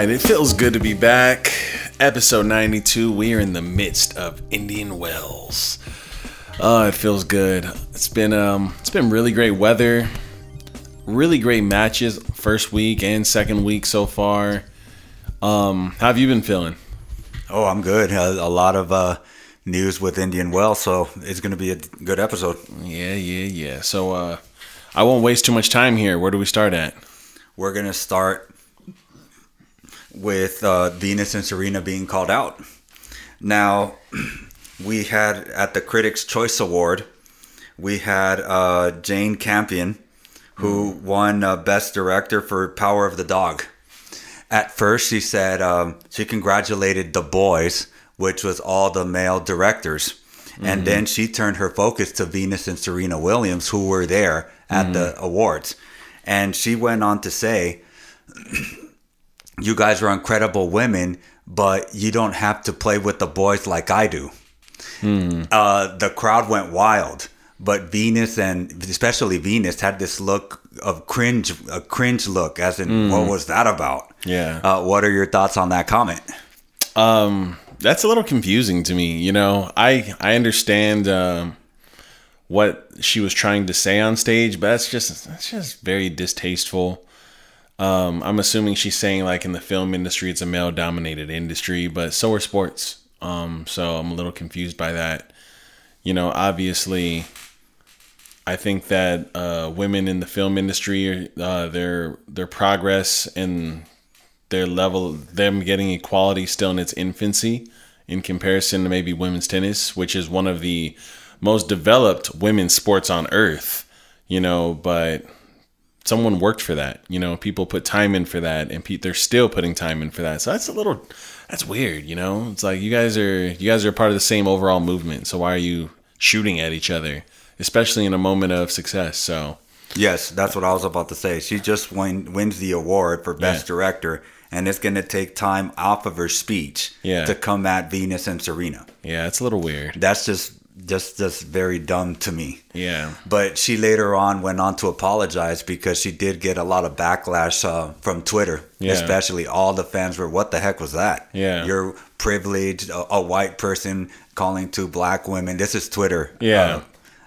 right, it feels good to be back. Episode 92. We are in the midst of Indian Wells. Oh, it feels good. It's been um it's been really great weather. Really great matches first week and second week so far. Um how have you been feeling? Oh, I'm good. A, a lot of uh, news with Indian Wells, so it's going to be a good episode. Yeah, yeah, yeah. So uh I won't waste too much time here. Where do we start at? We're going to start with uh, Venus and Serena being called out. Now, we had at the Critics' Choice Award, we had uh, Jane Campion, who won uh, Best Director for Power of the Dog. At first, she said um, she congratulated the boys, which was all the male directors. And then she turned her focus to Venus and Serena Williams, who were there at the awards. And she went on to say, You guys are incredible women, but you don't have to play with the boys like I do. Uh, the crowd went wild, but Venus and especially Venus had this look of cringe, a cringe look, as in, what was that about? Yeah. Uh, what are your thoughts on that comment? Um, that's a little confusing to me. You know, I I understand um, what she was trying to say on stage, but that's just that's just very distasteful. Um, I'm assuming she's saying like in the film industry, it's a male dominated industry, but so are sports. Um, so I'm a little confused by that. You know, obviously, I think that uh, women in the film industry, uh, their their progress and their level, them getting equality still in its infancy in comparison to maybe women's tennis, which is one of the most developed women's sports on earth. You know, but someone worked for that. You know, people put time in for that, and pe- they're still putting time in for that. So that's a little, that's weird. You know, it's like you guys are you guys are part of the same overall movement. So why are you shooting at each other, especially in a moment of success? So Yes, that's what I was about to say. She just win, wins the award for Best Yeah. Director, and it's going to take time off of her speech Yeah. to come at Venus and Serena. yeah, it's a little weird. That's just just just very dumb to me. Yeah, But she later on went on to apologize because she did get a lot of backlash uh, from Twitter, Yeah. especially all the fans were, "What the heck was that? Yeah. you're privileged, a, a white person calling two black women. This is Twitter. Yeah. Uh,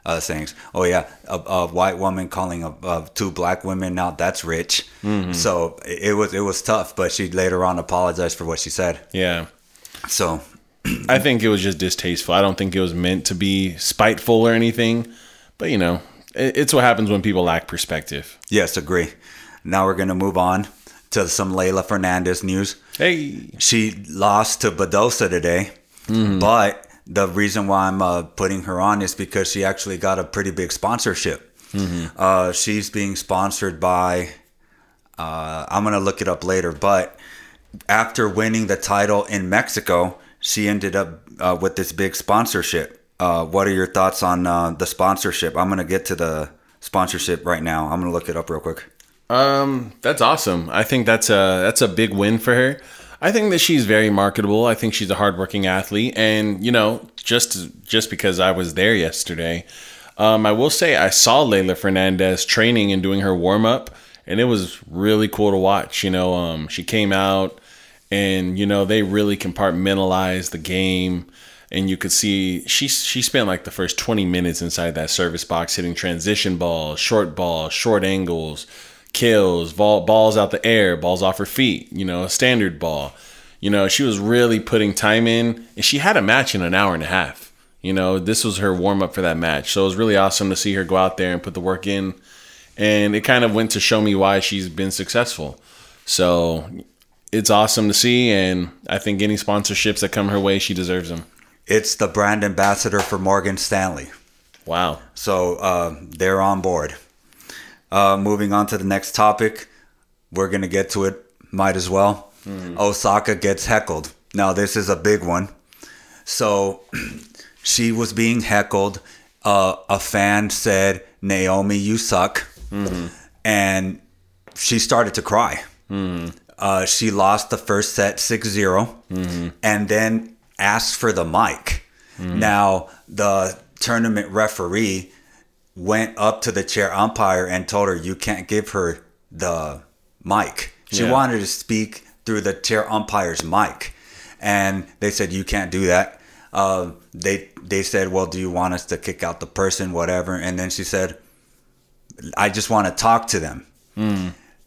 uh, sayings. Oh yeah, a, a white woman calling a, uh, two black women. Now that's rich. Mm-hmm. So it, it was it was tough, but she later on apologized for what she said. yeah. So I think it was just distasteful. I don't think it was meant to be spiteful or anything. But you know, it's what happens when people lack perspective. yes, agree. Now we're gonna move on to some Leylah Fernandez news. Hey, She lost to Badosa today, but the reason why I'm uh, putting her on is because she actually got a pretty big sponsorship. Uh, she's being sponsored by. Uh, I'm gonna look it up later, but after winning the title in Mexico, she ended up uh, with this big sponsorship. Uh, what are your thoughts on uh, the sponsorship? I'm gonna get to the sponsorship right now. I'm gonna look it up real quick. Um, that's awesome. I think that's a that's a big win for her. I think that she's very marketable. I think she's a hardworking athlete, and you know, just just because I was there yesterday, um, I will say I saw Leylah Fernandez training and doing her warm up, and it was really cool to watch. You know, um, she came out, and you know they really compartmentalized the game and you could see she she spent like the first 20 minutes inside that service box hitting transition balls, short balls, short angles, kills, ball, balls out the air, balls off her feet, you know, a standard ball. You know, she was really putting time in and she had a match in an hour and a half. You know, this was her warm up for that match. So it was really awesome to see her go out there and put the work in. And it kind of went to show me why she's been successful. So it's awesome to see. And I think any sponsorships that come her way, she deserves them. It's the brand ambassador for Morgan Stanley. Wow. So uh, they're on board. Uh, moving on to the next topic, we're gonna get to it. Might as well. Osaka gets heckled. Now this is a big one. So she was being heckled. Uh, a fan said, "Naomi, you suck," and she started to cry. Uh, she lost the first set 6 0 and then asked for the mic. Now, the tournament referee went up to the chair umpire and told her, You can't give her the mic. She Yeah. wanted to speak through the chair umpire's mic. And they said, You can't do that. Uh, they they said, Well, do you want us to kick out the person, whatever? And then she said, I just want to talk to them.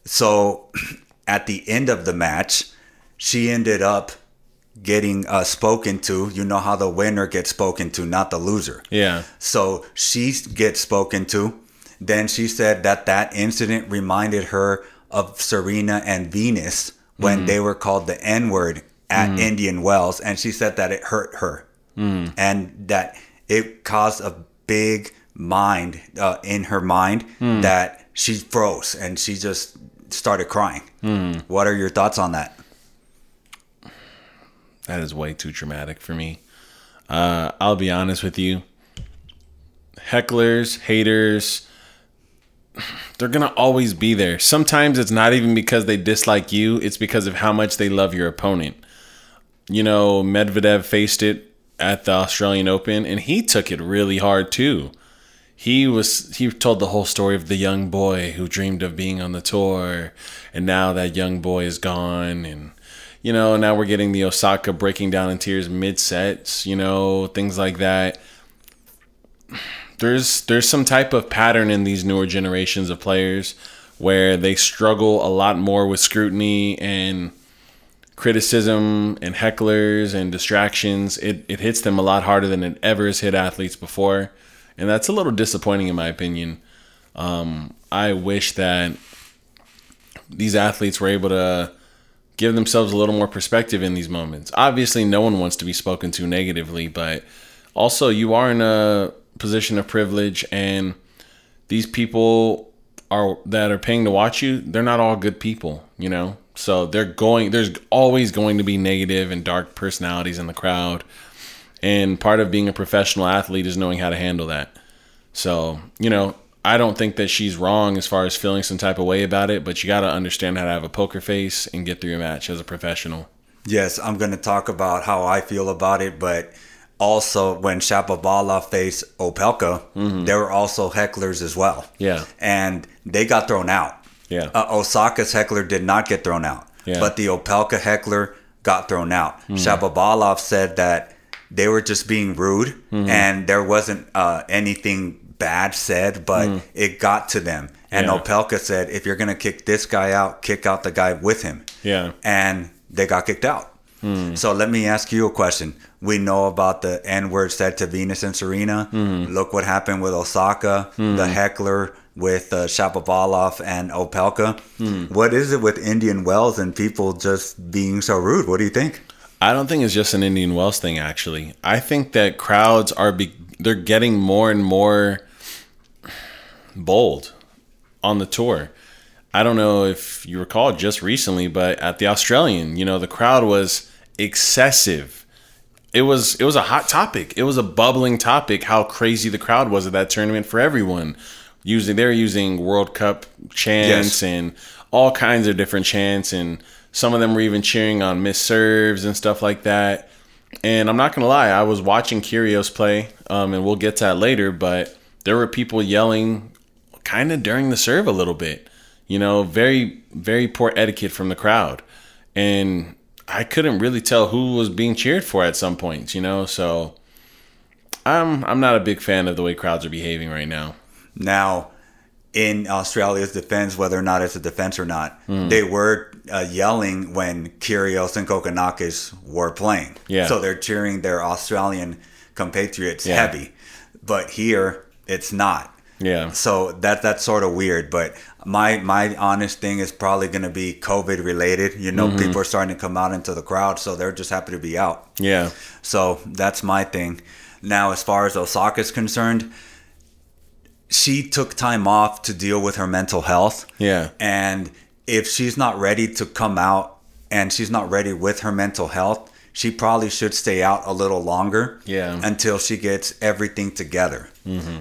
So at the end of the match, she ended up getting uh, spoken to. You know how the winner gets spoken to, not the loser. Yeah. So she gets spoken to. Then she said that that incident reminded her of Serena and Venus when they were called the N word at Indian Wells. And she said that it hurt her and that it caused a big mind uh, in her mind that she froze and she just started crying. What are your thoughts on that? That is way too traumatic for me. Uh, I'll be honest with you. Hecklers, haters, they're going to always be there. Sometimes it's not even because they dislike you, it's because of how much they love your opponent. You know, Medvedev faced it at the Australian Open and he took it really hard too. He was he told the whole story of the young boy who dreamed of being on the tour and now that young boy is gone and you know, now we're getting the Osaka breaking down in tears mid sets, you know, things like that. There's there's some type of pattern in these newer generations of players where they struggle a lot more with scrutiny and criticism and hecklers and distractions. It it hits them a lot harder than it ever has hit athletes before. And that's a little disappointing in my opinion. Um, I wish that these athletes were able to give themselves a little more perspective in these moments. Obviously, no one wants to be spoken to negatively, but also you are in a position of privilege, and these people are that are paying to watch you. They're not all good people, you know. So they're going. There's always going to be negative and dark personalities in the crowd, and part of being a professional athlete is knowing how to handle that. So you know, I don't think that she's wrong as far as feeling some type of way about it, but you got to understand how to have a poker face and get through your match as a professional. Yes, I'm going to talk about how I feel about it, but also when Shapovalov faced Opelka, there were also hecklers as well. Yeah. And they got thrown out. Yeah. Uh, Osaka's heckler did not get thrown out, Yeah. but the Opelka heckler got thrown out. Shapovalov said that they were just being rude mm-hmm. and there wasn't uh, anything bad said, but mm. it got to them. And Yeah. Opelka said, if you're going to kick this guy out, kick out the guy with him Yeah. and they got kicked out. Mm. So let me ask you a question. We know about the N word said to Venus and Serena. Mm-hmm. Look what happened with Osaka, the mm. heckler with uh, Shapovalov and Opelka. What is it with Indian Wells and people just being so rude? What do you think? I don't think it's just an Indian Wells thing. Actually, I think that crowds are be- they're getting more and more bold on the tour. I don't know if you recall just recently, but at the Australian, you know, the crowd was excessive. It was it was a hot topic. It was a bubbling topic how crazy the crowd was at that tournament for everyone. Using they're using World Cup chants Yes. and all kinds of different chants and some of them were even cheering on miss serves and stuff like that. And I'm not gonna lie, I was watching Kyrgios play, um, and we'll get to that later. But there were people yelling, kind of during the serve a little bit. You know, very very poor etiquette from the crowd, and I couldn't really tell who was being cheered for at some points. You know, so I'm I'm not a big fan of the way crowds are behaving right now. Now, in Australia's defense, whether or not it's a defense or not, they were uh, yelling when Kyrgios and Kokkinakis were playing. Yeah. So they're cheering their Australian compatriots Yeah. heavy, but here it's not. Yeah, So that that's sort of weird. But my my honest thing is probably going to be COVID related. You know, people are starting to come out into the crowd, so they're just happy to be out. yeah, So that's my thing. Now, as far as Osaka is concerned, she took time off to deal with her mental health. yeah, And if she's not ready to come out and she's not ready with her mental health, she probably should stay out a little longer Yeah. until she gets everything together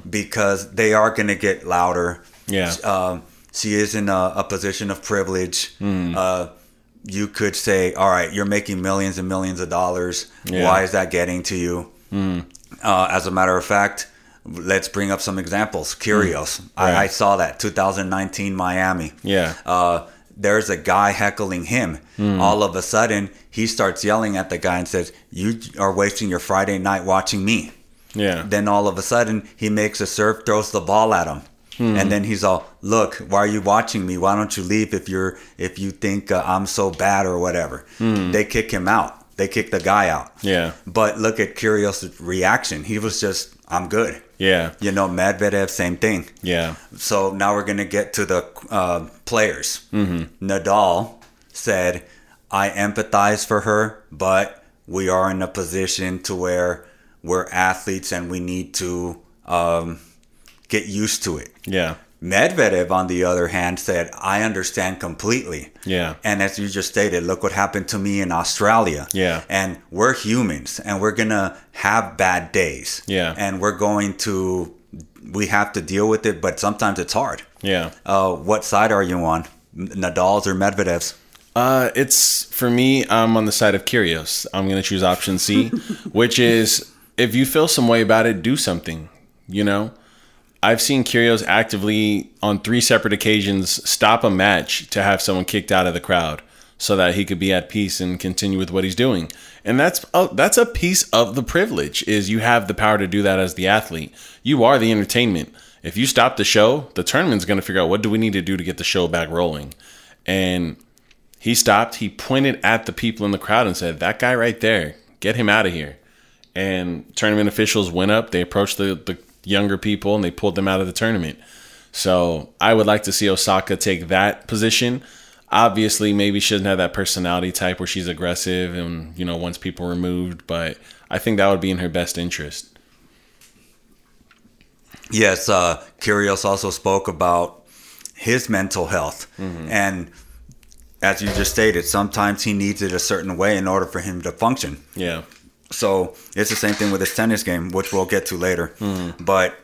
because they are going to get louder. Yeah. Um, she is in a, a position of privilege. Uh, you could say, all right, you're making millions and millions of dollars. Yeah. Why is that getting to you? Uh, as a matter of fact, let's bring up some examples. Kyrgios. I, Right. I saw that 2019 Miami. Yeah. Uh, there's a guy heckling him. Hmm. All of a sudden, he starts yelling at the guy and says, "You are wasting your Friday night watching me." Yeah. Then all of a sudden, he makes a serve, throws the ball at him, hmm. and then he's all, "Look, why are you watching me? Why don't you leave if you're if you think uh, I'm so bad or whatever?" Hmm. They kick him out. They kicked the guy out. Yeah. But look at Kyrgios' reaction. He was just, "I'm good." Yeah. You know, Medvedev, same thing. Yeah. So now we're going to get to the uh, players. Mm-hmm. Nadal said, I empathize for her, but we are in a position to where we're athletes and we need to um, get used to it. Yeah. Medvedev, on the other hand, said, I understand completely. Yeah. And as you just stated, look what happened to me in Australia. Yeah. And we're humans and we're going to have bad days. Yeah. And we're going to, we have to deal with it, but sometimes it's hard. Yeah. Uh, what side are you on? Nadal's or Medvedev's? Uh, it's for me. I'm on the side of Kyrgios. I'm gonna choose option C, which is if you feel some way about it, do something. You know, I've seen Kyrgios actively on three separate occasions stop a match to have someone kicked out of the crowd so that he could be at peace and continue with what he's doing. And that's a, that's a piece of the privilege is you have the power to do that as the athlete. You are the entertainment. If you stop the show, the tournament's going to figure out what do we need to do to get the show back rolling. And he stopped, he pointed at the people in the crowd and said, "That guy right there, get him out of here." And tournament officials went up, they approached the the younger people and they pulled them out of the tournament. So, I would like to see Osaka take that position obviously maybe she doesn't have that personality type where she's aggressive and you know wants people removed but i think that would be in her best interest Yes, uh, Kyrgios also spoke about his mental health. And as you just stated, sometimes he needs it a certain way in order for him to function. yeah So it's the same thing with his tennis game, which we'll get to later. But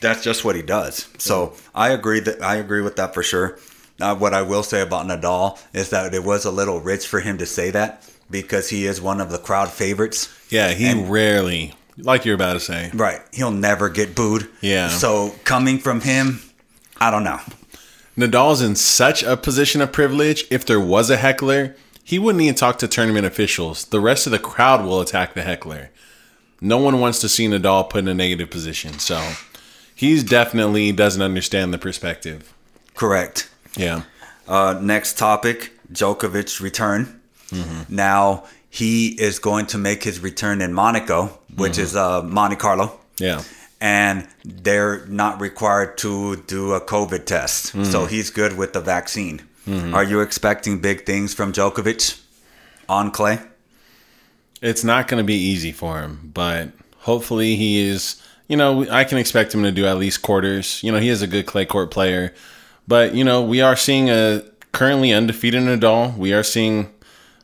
that's just what he does. So I agree that I agree with that for sure. Uh, what I will say about Nadal is that it was a little rich for him to say that because he is one of the crowd favorites. yeah he rarely like you're about to say Right. He'll never get booed. Yeah. So coming from him, I don't know. Nadal's in such a position of privilege. If there was a heckler, he wouldn't even talk to tournament officials. The rest of the crowd will attack the heckler. No one wants to see Nadal put in a negative position. So he's definitely doesn't understand the perspective. Correct. Yeah. Uh, next topic Djokovic return. Now he is going to make his return in Monaco, which is uh, Monte Carlo. Yeah. and they're not required to do a COVID test. So he's good with the vaccine. Are you expecting big things from Djokovic on clay? It's not going to be easy for him, but hopefully he is. You know, I can expect him to do at least quarters. You know, he is a good clay court player, but you know, we are seeing a currently undefeated Nadal. We are seeing.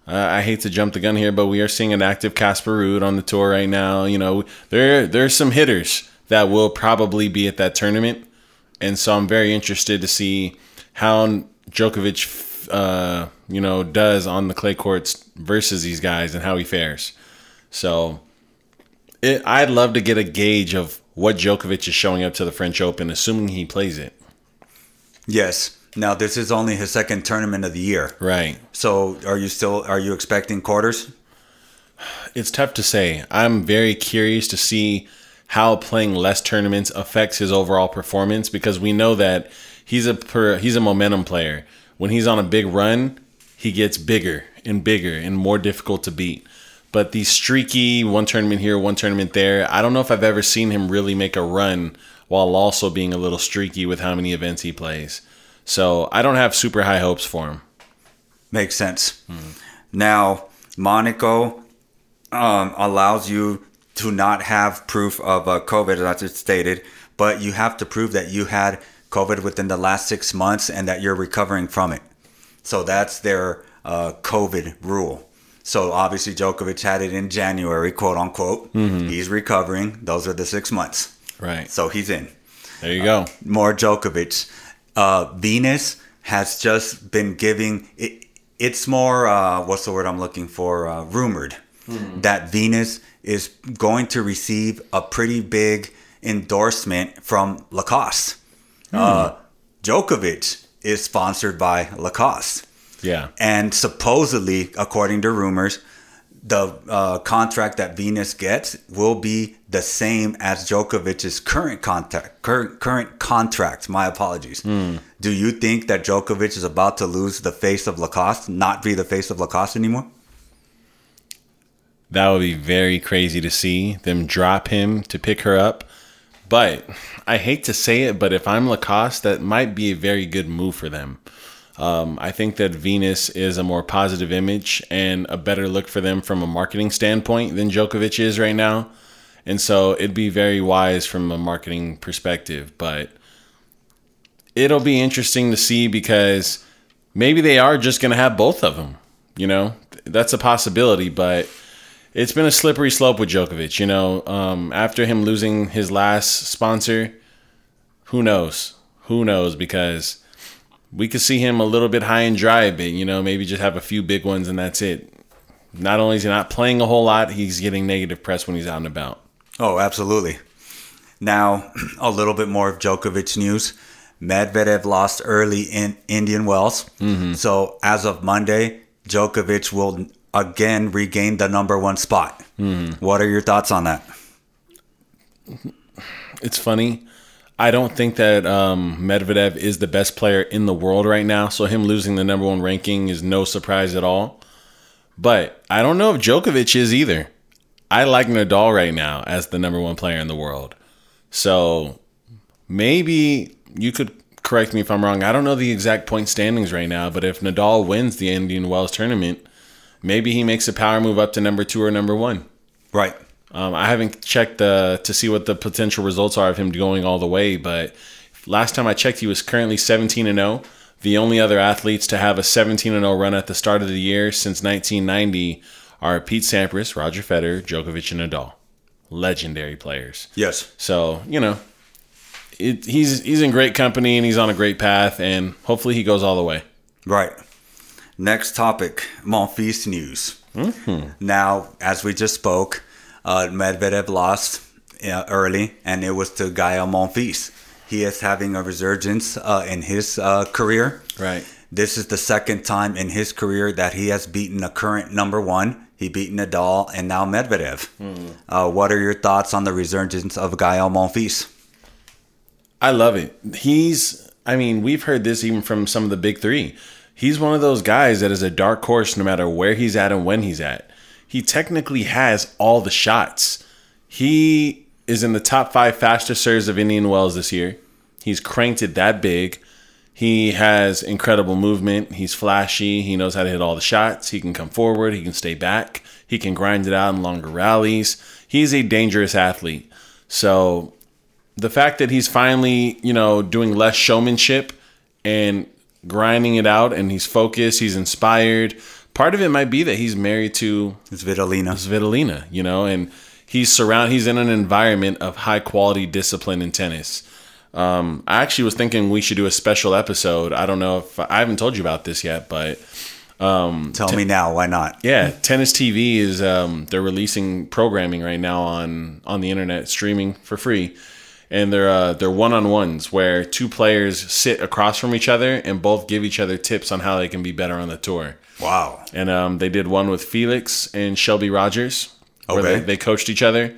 Uh, I hate to jump the gun here, but we are seeing an active Casper Ruud on the tour right now. You know, there there's some hitters that will probably be at that tournament, and so I'm very interested to see how Djokovic, uh, you know, does on the clay courts versus these guys and how he fares. So, it, I'd love to get a gauge of what Djokovic is showing up to the French Open, assuming he plays it. Yes. Now this is only his second tournament of the year. Right. So are you still are you expecting quarters? It's tough to say. I'm very curious to see how playing less tournaments affects his overall performance because we know that he's a per, he's a momentum player. When he's on a big run, he gets bigger and bigger and more difficult to beat. But the streaky one tournament here, one tournament there, I don't know if I've ever seen him really make a run while also being a little streaky with how many events he plays. So I don't have super high hopes for him. Makes sense. Now, Monaco um, allows you to not have proof of uh, COVID, as it's stated, but you have to prove that you had COVID within the last six months and that you're recovering from it. So that's their uh, COVID rule. So obviously, Djokovic had it in January, quote unquote. He's recovering. Those are the six months. Right. So he's in There you go. more Djokovic. Uh, Venus has just been giving. It, it's more uh, what's the word I'm looking for? Uh, rumored that Venus is going to receive a pretty big endorsement from Lacoste. Uh, Djokovic is sponsored by Lacoste. Yeah. And supposedly, according to rumors, the uh, contract that Venus gets will be the same as Djokovic's current contract. Current, current contract. My apologies. Do you think that Djokovic is about to lose the face of Lacoste, not be the face of Lacoste anymore? That would be very crazy to see them drop him to pick her up. But I hate to say it, but if I'm Lacoste, that might be a very good move for them. Um, I think that Venus is a more positive image and a better look for them from a marketing standpoint than Djokovic is right now. And so it'd be very wise from a marketing perspective. But it'll be interesting to see because maybe they are just going to have both of them. You know, that's a possibility, but it's been a slippery slope with Djokovic. You know, um, after him losing his last sponsor, who knows? Who knows? Because we could see him a little bit high and dry a bit. You know, maybe just have a few big ones and that's it. Not only is he not playing a whole lot, he's getting negative press when he's out and about. Oh, absolutely. Now, a little bit more of Djokovic news. Medvedev lost early in Indian Wells. So, as of Monday, Djokovic will again regained the number one spot. What are your thoughts on that? it's funny. I don't think that um, Medvedev is the best player in the world right now, so him losing the number one ranking is no surprise at all. But I don't know if Djokovic is either. I like Nadal right now as the number one player in the world. So maybe you could correct me if I'm wrong. I don't know the exact point standings right now, but if Nadal wins the Indian Wells tournament, maybe he makes a power move up to number two or number one. Right. Um, I haven't checked the to see what the potential results are of him going all the way, but last time I checked, he was currently 17 and 0. The only other athletes to have a 17 and 0 run at the start of the year since 1990 are Pete Sampras, Roger Federer, Djokovic, and Nadal. Legendary players. Yes. So you know, it, he's he's in great company and he's on a great path, and hopefully he goes all the way. Right. Next topic Monfils news. Now, as we just spoke, uh, Medvedev lost uh, early, and it was to Gael Monfils. He is having a resurgence uh, in his uh, career. Right. This is the second time in his career that he has beaten a current number one. He beat Nadal and now Medvedev. Uh, what are your thoughts on the resurgence of Gael Monfils? I love it. He's, I mean, we've heard this even from some of the big three. He's one of those guys that is a dark horse no matter where he's at and when he's at. He technically has all the shots. He is in the top five fastest serves of Indian Wells this year. He's cranked it that big. He has incredible movement. He's flashy. He knows how to hit all the shots. He can come forward. He can stay back. He can grind it out in longer rallies. He's a dangerous athlete. So the fact that he's finally, you know, doing less showmanship and grinding it out and he's focused, he's inspired. Part of it might be that he's married to It's Vitalina. Svitolina, you know, and he's surround he's in an environment of high quality discipline in tennis. Um, I actually was thinking we should do a special episode. I don't know if I haven't told you about this yet, but Tell me now, why not? yeah, Tennis TV is um, they're releasing programming right now on on the internet, streaming for free, and they're uh, they're one on ones where two players sit across from each other and both give each other tips on how they can be better on the tour. Wow. And um, they did one with Felix and Shelby Rogers, where Okay. they, they coached each other,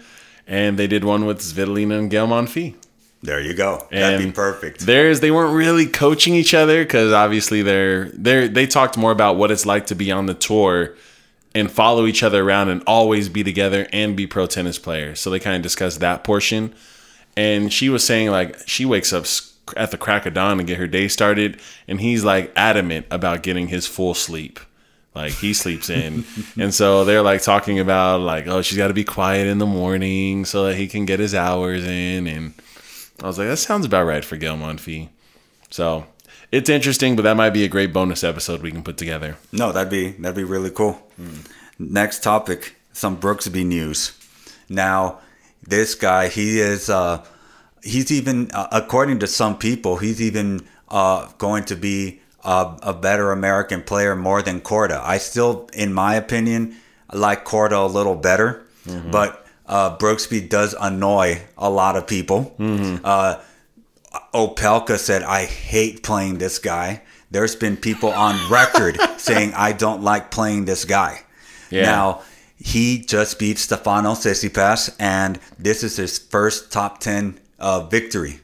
and they did one with Svitolina and Gael Monfils. There you go. That'd be perfect. Theirs, they weren't really coaching each other because obviously they're they they talked more about what it's like to be on the tour and follow each other around and always be together and be pro tennis players. So they kind of discussed that portion. And she was saying like she wakes up at the crack of dawn to get her day started, and he's like adamant about getting his full sleep. Like he sleeps in, and so they're like talking about like, oh, she's got to be quiet in the morning so that he can get his hours in, and I was like, that sounds about right for Gael Monfils. So it's interesting, but that might be a great bonus episode we can put together. No, that'd be that'd be really cool. Hmm. Next topic, some Brooksby news. Now, this guy, he is uh he's even uh, according to some people, he's even uh going to be a, a better American player more than Korda. I still, in my opinion, like Korda a little better, but uh, Brooksby does annoy a lot of people. Uh, Opelka said, I hate playing this guy. There's been people on record saying, I don't like playing this guy. Yeah. Now, he just beat Stefano Tsitsipas, and this is his first top 10 uh, victory.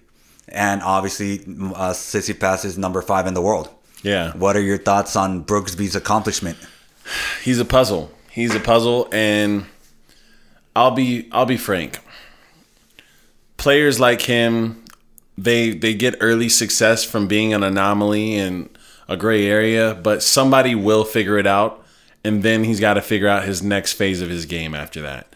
And obviously, uh, Tsitsipas is number five in the world. Yeah. What are your thoughts on Brooksby's accomplishment? He's a puzzle. He's a puzzle and I'll be I'll be frank. Players like him, they they get early success from being an anomaly in a gray area, but somebody will figure it out and then he's got to figure out his next phase of his game after that.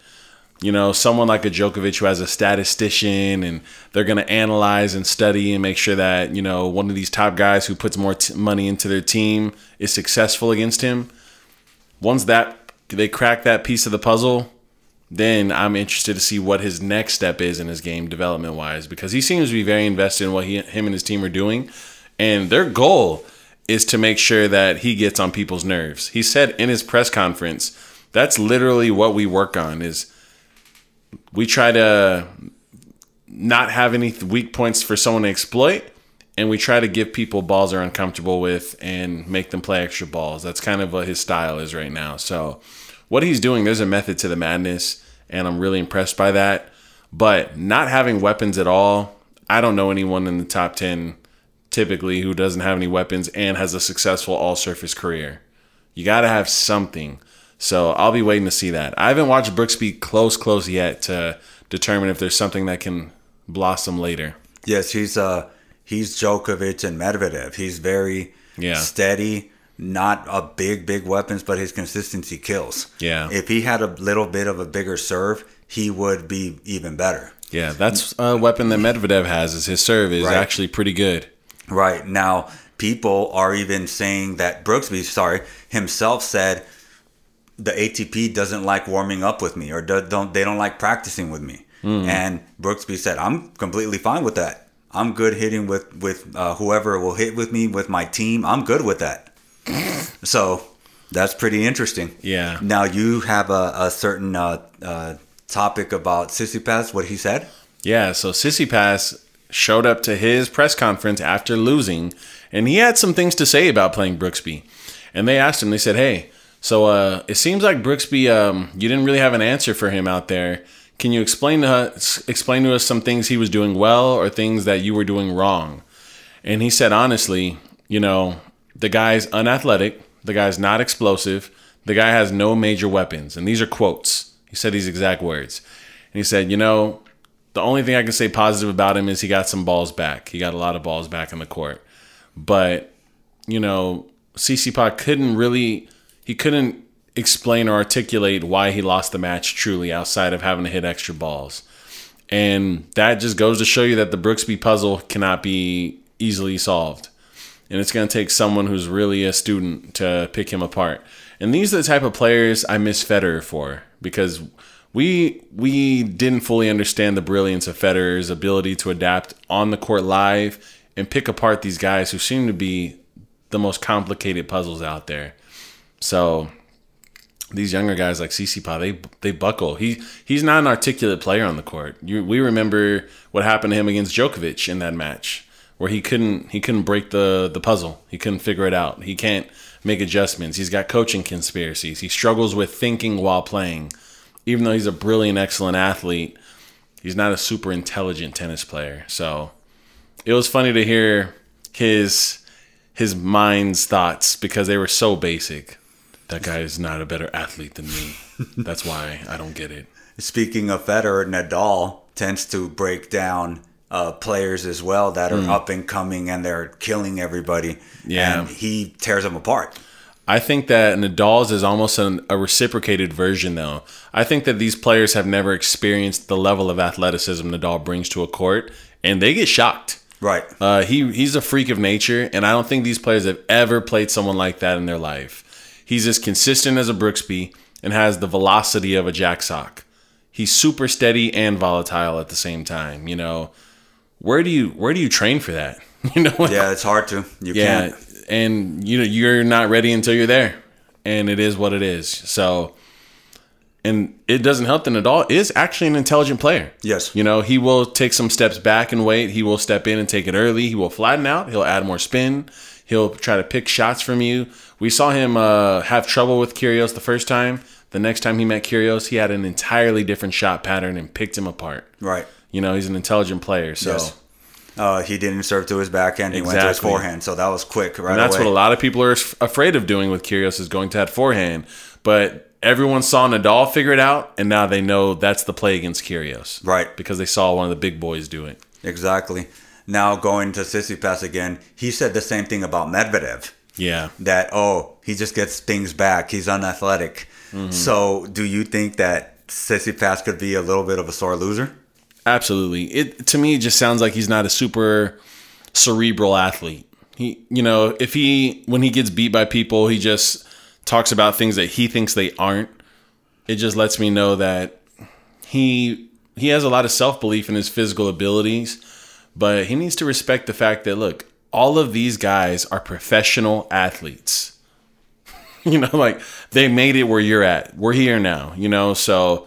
You know, someone like a Djokovic who has a statistician and they're going to analyze and study and make sure that, you know, one of these top guys who puts more t- money into their team is successful against him. Once that they crack that piece of the puzzle, then I'm interested to see what his next step is in his game development wise because he seems to be very invested in what he, him and his team are doing. And their goal is to make sure that he gets on people's nerves. He said in his press conference, that's literally what we work on is we try to not have any weak points for someone to exploit and we try to give people balls they're uncomfortable with and make them play extra balls. That's kind of what his style is right now. So what he's doing, there's a method to the madness and I'm really impressed by that. But not having weapons at all, I don't know anyone in the top 10 typically who doesn't have any weapons and has a successful all surface career. You got to have something. So I'll be waiting to see that. I haven't watched Brooksby close, close yet to determine if there's something that can blossom later. Yes, he's uh he's Djokovic and Medvedev. He's very Yeah. steady, not a big big weapons, but his consistency kills. Yeah. If he had a little bit of a bigger serve, he would be even better. Yeah, that's a weapon that Medvedev has. Is his serve is Right. actually pretty good. Right now, people are even saying that Brooksby, sorry, himself said the ATP doesn't like warming up with me, or do- don't they don't like practicing with me. And Brooksby said, "I'm completely fine with that. I'm good hitting with with uh, whoever will hit with me with my team. I'm good with that." so that's pretty interesting. Yeah. Now you have a, a certain uh, uh, topic about Tsitsipas. what he said. Yeah, so Tsitsipas showed up to his press conference after losing, and he had some things to say about playing Brooksby. And they asked him, they said, "Hey, so uh, it seems like Brooksby, um, you didn't really have an answer for him out there. Can you explain to us, explain to us some things he was doing well or things that you were doing wrong?" And he said, honestly, you know, the guy's unathletic, the guy's not explosive, the guy has no major weapons, and these are quotes. He said these exact words, and he said, you know, the only thing I can say positive about him is he got some balls back. He got a lot of balls back in the court. But, you know, Tsitsipas couldn't really he couldn't explain or articulate why he lost the match truly outside of having to hit extra balls. And that just goes to show you that the Brooksby puzzle cannot be easily solved. And it's going to take someone who's really a student to pick him apart. And these are the type of players I miss Federer for because we we didn't fully understand the brilliance of Federer's ability to adapt on the court live and pick apart these guys who seem to be the most complicated puzzles out there. So these younger guys like CC they they buckle. He he's not an articulate player on the court. You, we remember what happened to him against Djokovic in that match, where he couldn't he couldn't break the the puzzle. He couldn't figure it out. He can't make adjustments. He's got coaching conspiracies. He struggles with thinking while playing. Even though he's a brilliant, excellent athlete, he's not a super intelligent tennis player. So it was funny to hear his his mind's thoughts because they were so basic. That guy is not a better athlete than me. That's why I don't get it. Speaking of Federer, Nadal tends to break down uh, players as well that are up and coming and they're killing everybody. Yeah. And he tears them apart. I think that Nadal's is almost an, a reciprocated version, though. I think that these players have never experienced the level of athleticism Nadal brings to a court, and they get shocked. Right. Uh, he he's a freak of nature, and I don't think these players have ever played someone like that in their life. He's as consistent as a Brooksby and has the velocity of a Jack Sock. He's super steady and volatile at the same time. You know, where do you where do you train for that? You know, Yeah, it's hard to. You yeah, can't. And you know you're not ready until you're there, and it is what it is. So, and it doesn't help that Nadal is actually an intelligent player. Yes. you know he will take some steps back and wait. He will step in and take it early. He will flatten out. He'll add more spin. He'll try to pick shots from you. We saw him uh, have trouble with Kyrgios the first time. The next time he met Kyrgios, he had an entirely different shot pattern and picked him apart. Right. You know, he's an intelligent player. So Yes. Uh, he didn't serve to his backhand. He went to his forehand. So that was quick right and that's away. what a lot of people are afraid of doing with Kyrgios is going to that forehand. But everyone saw Nadal figure it out, and now they know that's the play against Kyrgios. Right. Because they saw one of the big boys do it. Exactly. Now going to Tsitsipas again, he said the same thing about Medvedev. Yeah. That oh, he just gets things back. He's unathletic. Mm-hmm. So do you think that Tsitsipas could be a little bit of a sore loser? Absolutely. It to me it just sounds like he's not a super cerebral athlete. He you know, if he when he gets beat by people, he just talks about things that he thinks they aren't. It just lets me know that he he has a lot of self-belief in his physical abilities, but he needs to respect the fact that look, all of these guys are professional athletes. you know, like they made it where you're at. We're here now, you know, so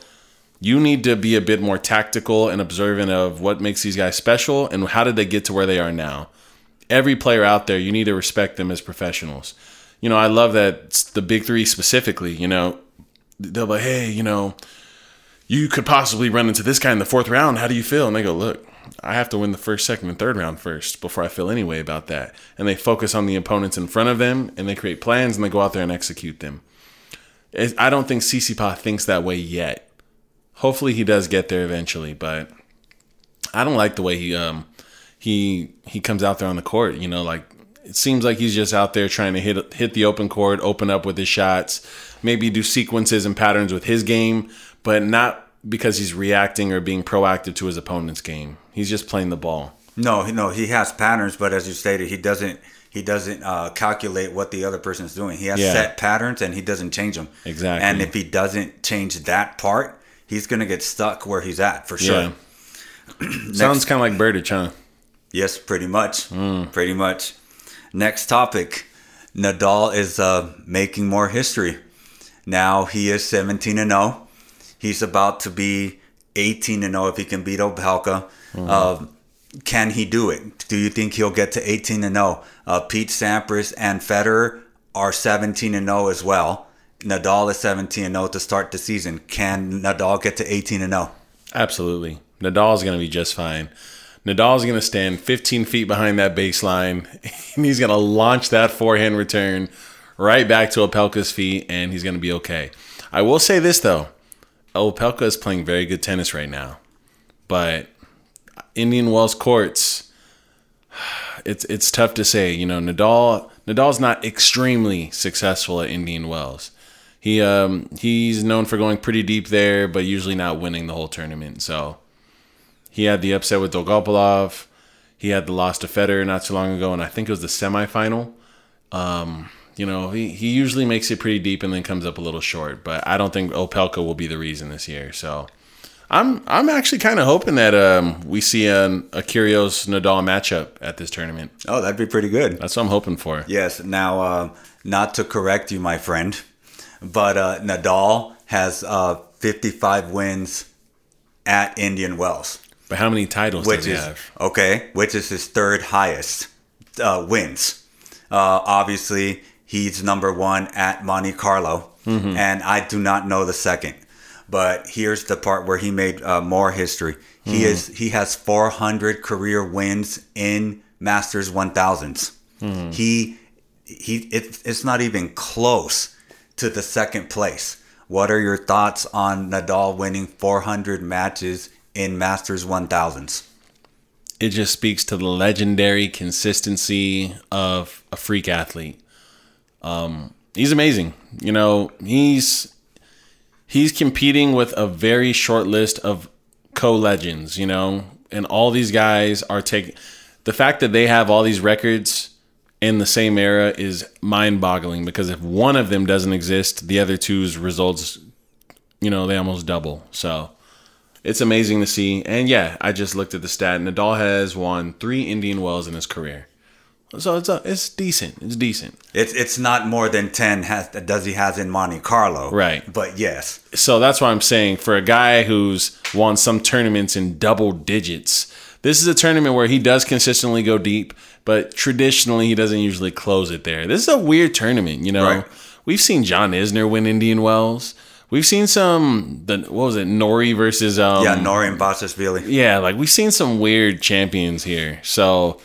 you need to be a bit more tactical and observant of what makes these guys special and how did they get to where they are now. Every player out there, you need to respect them as professionals. You know, I love that the big three specifically, you know, they'll be like, hey, you know, you could possibly run into this guy in the fourth round. How do you feel? And they go, look, I have to win the first, second, and third round first before I feel any way about that. And they focus on the opponents in front of them and they create plans and they go out there and execute them. I don't think Tsitsipas thinks that way yet. Hopefully he does get there eventually, but I don't like the way he um he he comes out there on the court. You know, like it seems like he's just out there trying to hit hit the open court, open up with his shots, maybe do sequences and patterns with his game, but not because he's reacting or being proactive to his opponent's game. He's just playing the ball. No, no, he has patterns, but as you stated, he doesn't. He doesn't uh, calculate what the other person is doing. He has Yeah. set patterns, and he doesn't change them. Exactly. And if he doesn't change that part, he's gonna get stuck where he's at for sure. Yeah. Sounds kind of like Berdych, huh? Yes, pretty much. Pretty much. Next topic. Nadal is uh, making more history. Now he is 17 and 0. He's about to be 18 and 0 if he can beat Opelka. Uh, can he do it? Do you think he'll get to 18 and 0? Uh, Pete Sampras and Federer are 17 and 0 as well. Nadal is 17 and 0 to start the season. Can Nadal get to 18 and oh? 0? Absolutely. Nadal is going to be just fine. Nadal is going to stand 15 feet behind that baseline, and he's going to launch that forehand return right back to Opelka's feet, and he's going to be okay. I will say this, though. Opelka is playing very good tennis right now, but Indian Wells courts, it's it's tough to say. You know, Nadal Nadal's not extremely successful at Indian Wells. He um he's known for going pretty deep there, but usually not winning the whole tournament. So he had the upset with Dolgopolov. He had the loss to Federer not too long ago, and I think it was the semifinal. Um, you know, he, he usually makes it pretty deep and then comes up a little short. But I don't think Opelka will be the reason this year. So I'm I'm actually kind of hoping that um, we see an, a Kyrgios Nadal matchup at this tournament. Oh, that'd be pretty good. That's what I'm hoping for. Yes. Now, uh, not to correct you, my friend, but uh, Nadal has uh, 55 wins at Indian Wells, But how many titles which does he is have? okay, which is his third highest uh, wins. Uh, obviously, he's number one at Monte Carlo, Mm-hmm. and I do not know the second. But here's the part where he made uh, more history. He Mm-hmm. is he has 400 career wins in Masters 1000s. Mm-hmm. He he it, it's not even close to the second place. What are your thoughts on Nadal winning 400 matches in Masters 1000s? it just speaks to the legendary consistency of a freak athlete. Um, he's amazing. You know, he's he's competing with a very short list of co-legends. You know, and all these guys are taking the fact that they have all these records in the same era is mind-boggling because if one of them doesn't exist, the other two's results, you know, they almost double. So it's amazing to see. And yeah, I just looked at the stat. Nadal has won three Indian Wells in his career, So it's a, it's decent. It's decent. It's it's not more than ten has does he has in Monte Carlo. Right. But yes. So that's why I'm saying for a guy who's won some tournaments in double digits, this is a tournament where he does consistently go deep, but traditionally he doesn't usually close it there. This is a weird tournament, you know. Right. We've seen John Isner win Indian Wells. We've seen some the what was it, Norrie versus um Yeah, Norrie and Basilashvili. yeah, like we've seen some weird champions here. So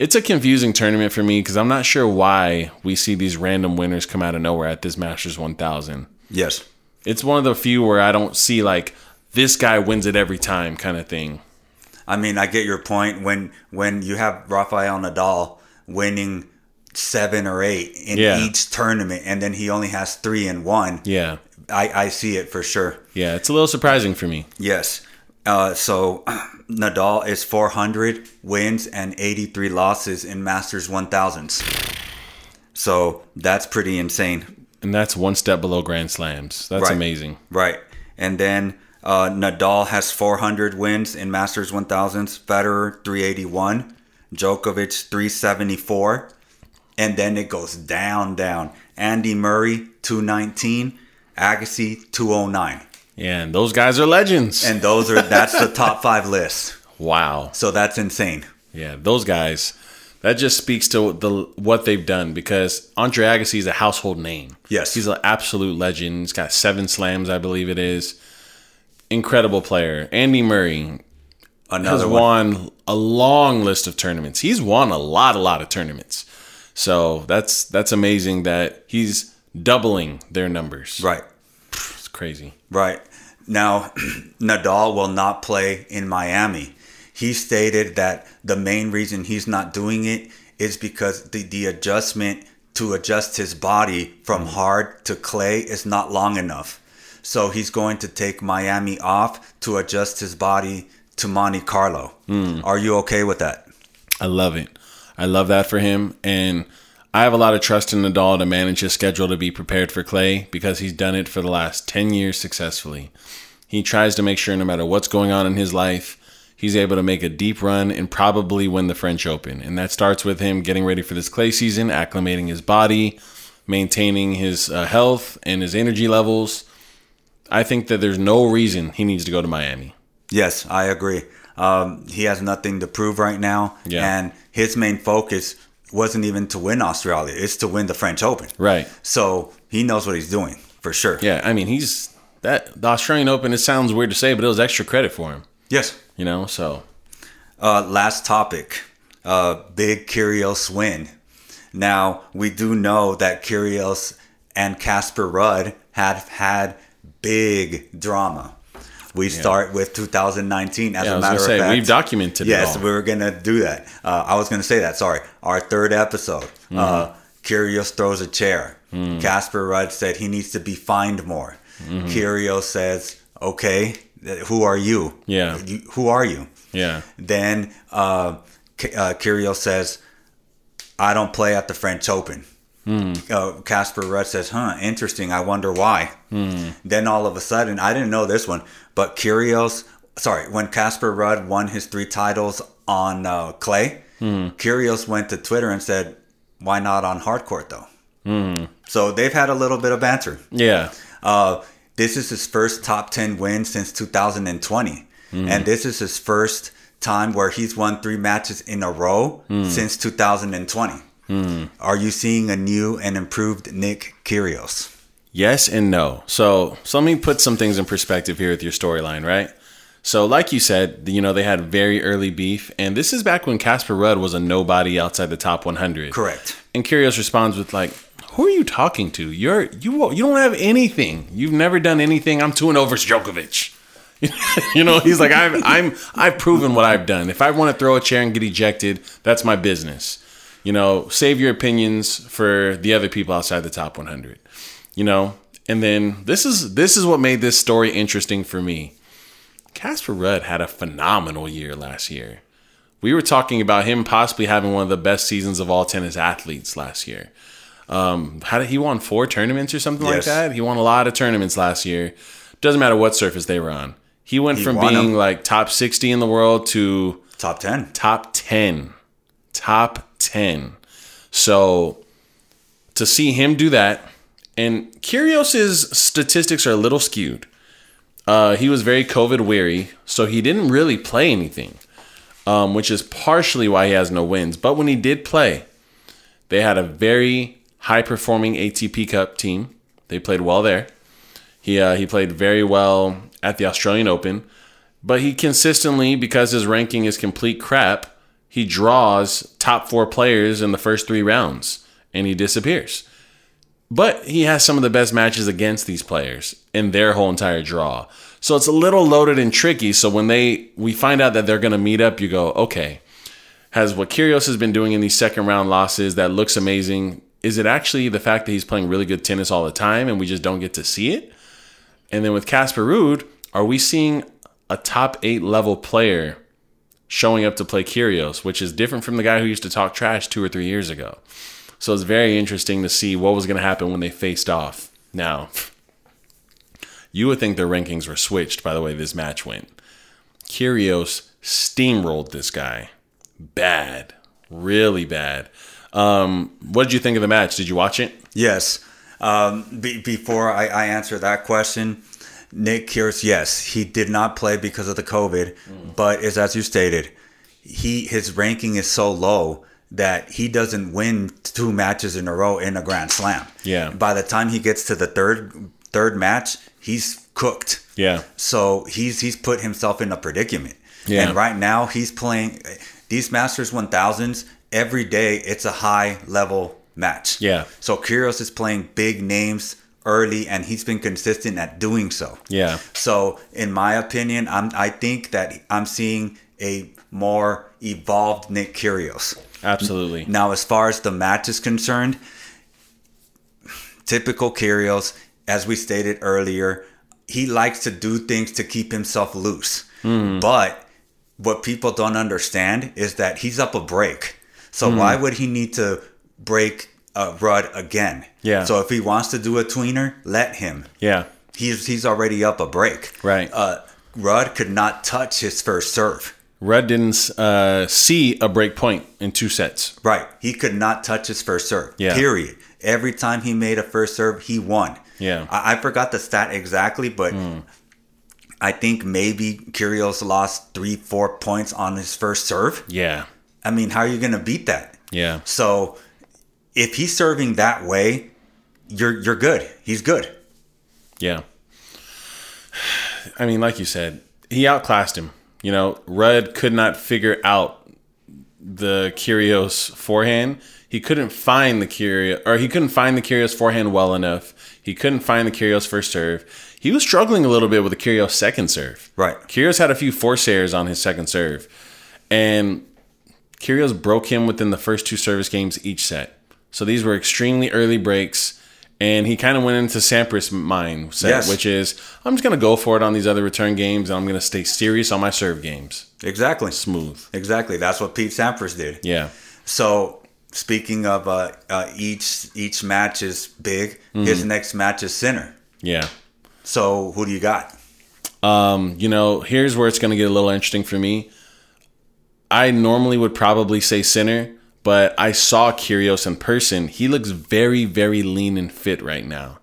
it's a confusing tournament for me because I'm not sure why we see these random winners come out of nowhere at this Masters 1000. Yes. It's one of the few where I don't see like this guy wins it every time kind of thing. I mean, I get your point. When when you have Rafael Nadal winning seven or eight in Yeah. each tournament, and then he only has three and one, Yeah. I, I see it for sure. Yeah, it's a little surprising for me. Yes. Uh, so Nadal is 400 wins and 83 losses in Masters 1000s. So that's pretty insane. And that's one step below Grand Slams. That's Right. amazing. Right. And then uh, Nadal has 400 wins in Masters 1000s, Federer 381, Djokovic 374, and then it goes down, down. Andy Murray 219, Agassi 209. Yeah, and those guys are legends. And those are that's the top five list. wow. So that's insane. Yeah, those guys. That just speaks to the what they've done because Andre Agassi is a household name. Yes. he's an absolute legend. He's got seven slams, I believe it is. Incredible player. Andy Murray has Another one. won a long list of tournaments. He's won a lot, a lot of tournaments. So that's that's amazing that he's doubling their numbers. Right. It's crazy. Right. Now, Nadal will not play in Miami. He stated that the main reason he's not doing it is because the, the adjustment to adjust his body from mm-hmm. hard to clay is not long enough. So he's going to take Miami off to adjust his body to Monte Carlo. Are you okay with that? I love it. I love that for him. And I have a lot of trust in Nadal to manage his schedule to be prepared for clay because he's done it for the last 10 years successfully. He tries to make sure no matter what's going on in his life, he's able to make a deep run and probably win the French Open. And that starts with him getting ready for this clay season, acclimating his body, maintaining his uh, health and his energy levels. I think that there's no reason he needs to go to Miami. Yes, I agree. Um, he has nothing to prove right now, Yeah. and his main focus wasn't even to win Australia; it's to win the French Open. Right. So he knows what he's doing for sure. Yeah, I mean, he's that the Australian Open. It sounds weird to say, but it was extra credit for him. Yes. You know, so Uh, last topic: uh, big Kyrgios win. Now we do know that Kyrgios and Casper Ruud have had big drama. We start with 2019 as yeah, a matter say of fact. we've documented Yes, we were gonna do that. Uh, I was gonna say that. Sorry, our third episode. Mm-hmm. Uh, Kyrgios throws a chair. Mm. Casper Ruud said he needs to be fined more. Mm-hmm. Says, "Okay, who are you? Yeah. You- who are you?" yeah, Then uh, K- uh, says, "I don't play at the French Open." Uh, Casper Ruud says, "Huh, interesting. I wonder why." Then all of a sudden, I didn't know this one, but Kyrgios. sorry, when Casper Ruud won his three titles on uh, clay, Kyrgios went to Twitter and said, "Why not on hard court though?" So they've had a little bit of banter. yeah, Uh, this is his first top 10 win since 2020. And this is his first time where he's won three matches in a row since 2020. Hmm. Are you seeing a new and improved Nick Kyrgios? yes and no. So, so let me put some things in perspective here with your storyline, right? So, like you said, you know they had very early beef, and this is back when Casper Ruud was a nobody outside the top 100. Correct. And Kyrgios responds with like, "Who are you talking to? You're you you don't have anything. You've never done anything. I'm two and over Djokovic." you know, he's like, "I'm I'm I've proven what I've done. If I want to throw a chair and get ejected, that's my business." You know, save your opinions for the other people outside the top 100. You know, and then this is this is what made this story interesting for me. Casper Ruud had a phenomenal year last year. We were talking about him possibly having one of the best seasons of all tennis athletes last year. Um, how did he won four tournaments or something like that? He won a lot of tournaments last year. Doesn't matter what surface they were on. He went He from being like top 60 in the world to Top 10. top 10. Top 10. So to see him do that, and Kyrgios's statistics are a little skewed. Uh, he was very COVID weary, so he didn't really play anything, um, which is partially why he has no wins. But when he did play, they had a very high performing ATP Cup team. They played well there. He uh, he played very well at the Australian Open, but he consistently, because his ranking is complete crap, he draws top four players in the first three rounds and he disappears. But he has some of the best matches against these players in their whole entire draw. So it's a little loaded and tricky. So when they we find out that they're gonna meet up, you go, okay, has what Kyrgios has been doing in these second round losses that looks amazing. Is it actually the fact that he's playing really good tennis all the time and we just don't get to see it? And then with Casper Ruud, are we seeing a top eight level player showing up to play Kyrgios, which is different from the guy who used to talk trash two or three years ago? So it's very interesting to see what was going to happen when they faced off. Now, you would think their rankings were switched by the way this match went. Kyrgios steamrolled this guy. Bad. Really bad. Um, what did you think of the match? Did you watch it? Yes. Um, be, before I, I answer that question, Nick Kyrgios, yes, he did not play because of the COVID, mm. but as, as you stated, he his ranking is so low that he doesn't win two matches in a row in a Grand Slam. Yeah. By the time he gets to the third third match, he's cooked. Yeah. So he's he's put himself in a predicament. Yeah. And right now he's playing these Masters 1000s every day. It's a high level match. Yeah. So Kyrgios is playing big names early and he's been consistent at doing so. Yeah. So in my opinion, I'm I think that I'm seeing a more evolved Nick Kyrgios. Absolutely. Now, as far as the match is concerned, typical Kyrgios, as we stated earlier, he likes to do things to keep himself loose. Mm. But what people don't understand is that he's up a break. So mm. why would he need to break a Ruud again? Yeah. So if he wants to do a tweener, let him. Yeah. He's he's already up a break. Right. Uh, Ruud could not touch his first serve. Ruud didn't uh, see a break point in two sets. Right. He could not touch his first serve. Yeah. Period. Every time he made a first serve, he won. Yeah. I, I forgot the stat exactly, but mm. I think maybe Kyrgios lost three, four points on his first serve. Yeah. I mean, how are you going to beat that? Yeah. So if he's serving that way, you're you're good. He's good. Yeah. I mean, like you said, he outclassed him. You know, Ruud could not figure out the Kyrgios forehand. He couldn't find the Kyrgios, or he couldn't find the Kyrgios forehand well enough. He couldn't find the Kyrgios first serve. He was struggling a little bit with the Kyrgios second serve. Right. Kyrgios had a few force errors on his second serve, and Kyrgios broke him within the first two service games each set. So these were extremely early breaks and he kind of went into Sampras' mindset, yes. which is I'm just going to go for it on these other return games, and I'm going to stay serious on my serve games. Exactly. Smooth. Exactly. That's what Pete Sampras did. Yeah. So speaking of uh, uh, each each match is big. Mm-hmm. His next match is Sinner. Yeah. So who do you got? Um, you know, here's where it's going to get a little interesting for me. I normally would probably say Sinner but I saw Kyrgios in person. He looks very, very lean and fit right now.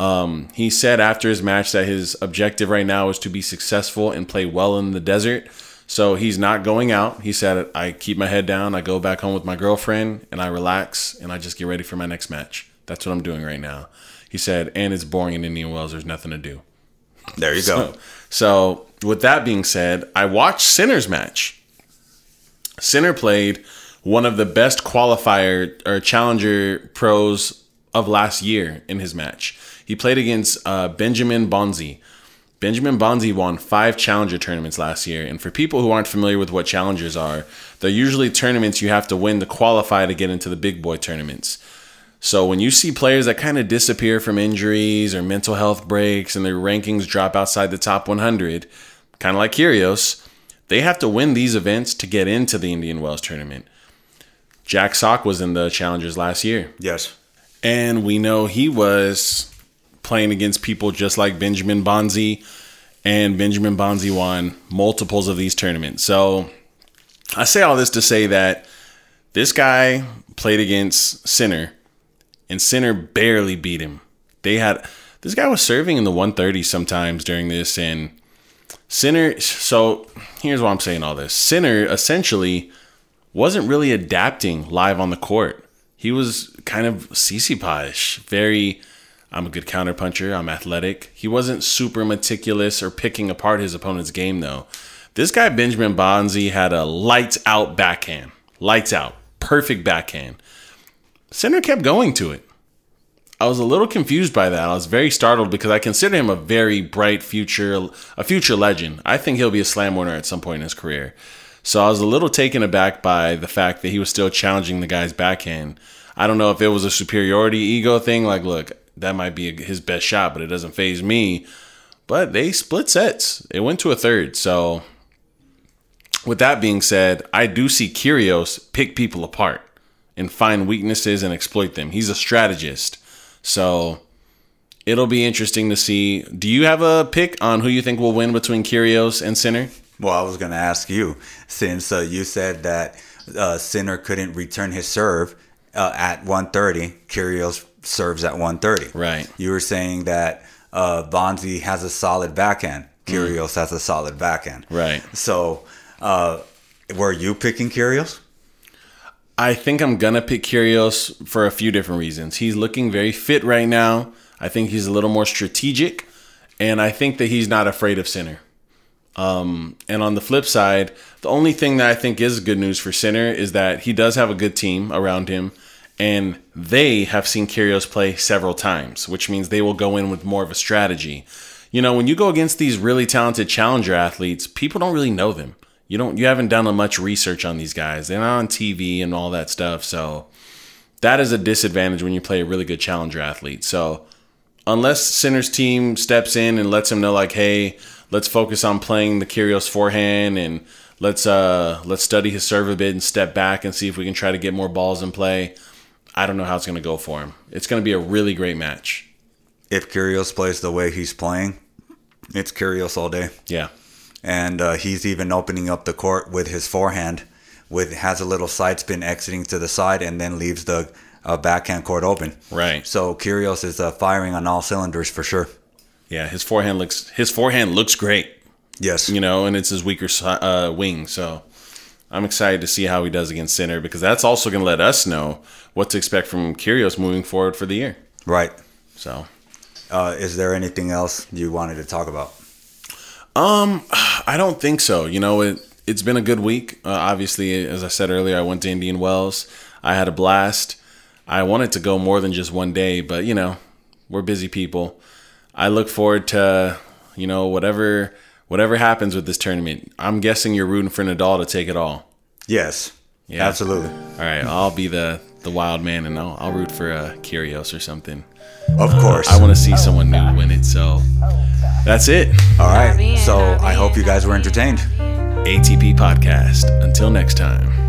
Um, he said after his match that his objective right now is to be successful and play well in the desert. So he's not going out. He said, I keep my head down, I go back home with my girlfriend, and I relax, and I just get ready for my next match. That's what I'm doing right now. He said, and it's boring in Indian Wells. There's nothing to do. There you so, go. So, with that being said, I watched Sinner's match. Sinner played one of the best qualifier or challenger pros of last year in his match. He played against uh, Benjamin Bonzi. Benjamin Bonzi won five challenger tournaments last year. And for people who aren't familiar with what challengers are, they're usually tournaments you have to win to qualify to get into the big boy tournaments. So when you see players that kind of disappear from injuries or mental health breaks and their rankings drop outside the top 100, kind of like Kyrgios, they have to win these events to get into the Indian Wells tournament. Jack Sock was in the Challengers last year. Yes. And we know he was playing against people just like Benjamin Bonzi, and Benjamin Bonzi won multiples of these tournaments. So I say all this to say that This guy played against Sinner, and Sinner barely beat him. They had this guy was serving in the 130 sometimes during this, and Sinner. So here's why I'm saying all this. Sinner essentially wasn't really adapting live on the court. He was kind of Tsitsipas, very. I'm a good counterpuncher. I'm athletic. He wasn't super meticulous or picking apart his opponent's game though. This guy Benjamin Bonzi had a lights out backhand, lights out, perfect backhand. Sinner kept going to it. I was a little confused by that. I was very startled because I consider him a very bright future, a future legend. I think he'll be a slam winner at some point in his career. So I was a little taken aback by the fact that he was still challenging the guy's backhand. I don't know if it was a superiority ego thing, like, look, that might be his best shot, but it doesn't phase me. But they split sets. It went to a third. So, with that being said, I do see Kyrgios pick people apart and find weaknesses and exploit them. He's a strategist. So, it'll be interesting to see. Do you have a pick on who you think will win between Kyrgios and Sinner? Well, I was going to ask you since uh, you said that uh, Sinner couldn't return his serve uh, at 130, Kyrgios serves at 130. Right. You were saying that uh, Bonzi has a solid backhand. Kyrgios mm. has a solid backhand. Right. So, uh, were you picking Kyrgios? I think I'm gonna pick Kyrgios for a few different reasons. He's looking very fit right now. I think he's a little more strategic, and I think that he's not afraid of Sinner. Um, and on the flip side, the only thing that I think is good news for Sinner is that he does have a good team around him, and they have seen Kyrgios play several times, which means they will go in with more of a strategy. You know, when you go against these really talented challenger athletes, people don't really know them. You don't, you haven't done much research on these guys. They're not on TV and all that stuff, so that is a disadvantage when you play a really good challenger athlete. So unless Sinner's team steps in and lets him know, like, hey let's focus on playing the Kyrgios forehand and let's uh let's study his serve a bit and step back and see if we can try to get more balls in play. I don't know how it's going to go for him. It's going to be a really great match. If Kyrgios plays the way he's playing, it's Kyrgios all day. Yeah. And uh, he's even opening up the court with his forehand, with has a little side spin exiting to the side and then leaves the uh, backhand court open. Right. So Kyrgios is uh, firing on all cylinders for sure. Yeah, his forehand looks his forehand looks great. Yes, you know, and it's his weaker uh, wing. So I'm excited to see how he does against Sinner because that's also going to let us know what to expect from Kyrgios moving forward for the year. Right. So, uh, is there anything else you wanted to talk about? Um, I don't think so. You know, it it's been a good week. Uh, obviously, as I said earlier, I went to Indian Wells. I had a blast. I wanted to go more than just one day, but you know, we're busy people. I look forward to you know whatever whatever happens with this tournament. I'm guessing you're rooting for Nadal to take it all. Yes. Yeah. Absolutely. All right, I'll be the the wild man, and I'll, I'll root for uh, Kyrgios or something. Of course. Uh, I want to see someone new win it. So that's it. All right. So I hope you guys were entertained. ATP podcast. Until next time.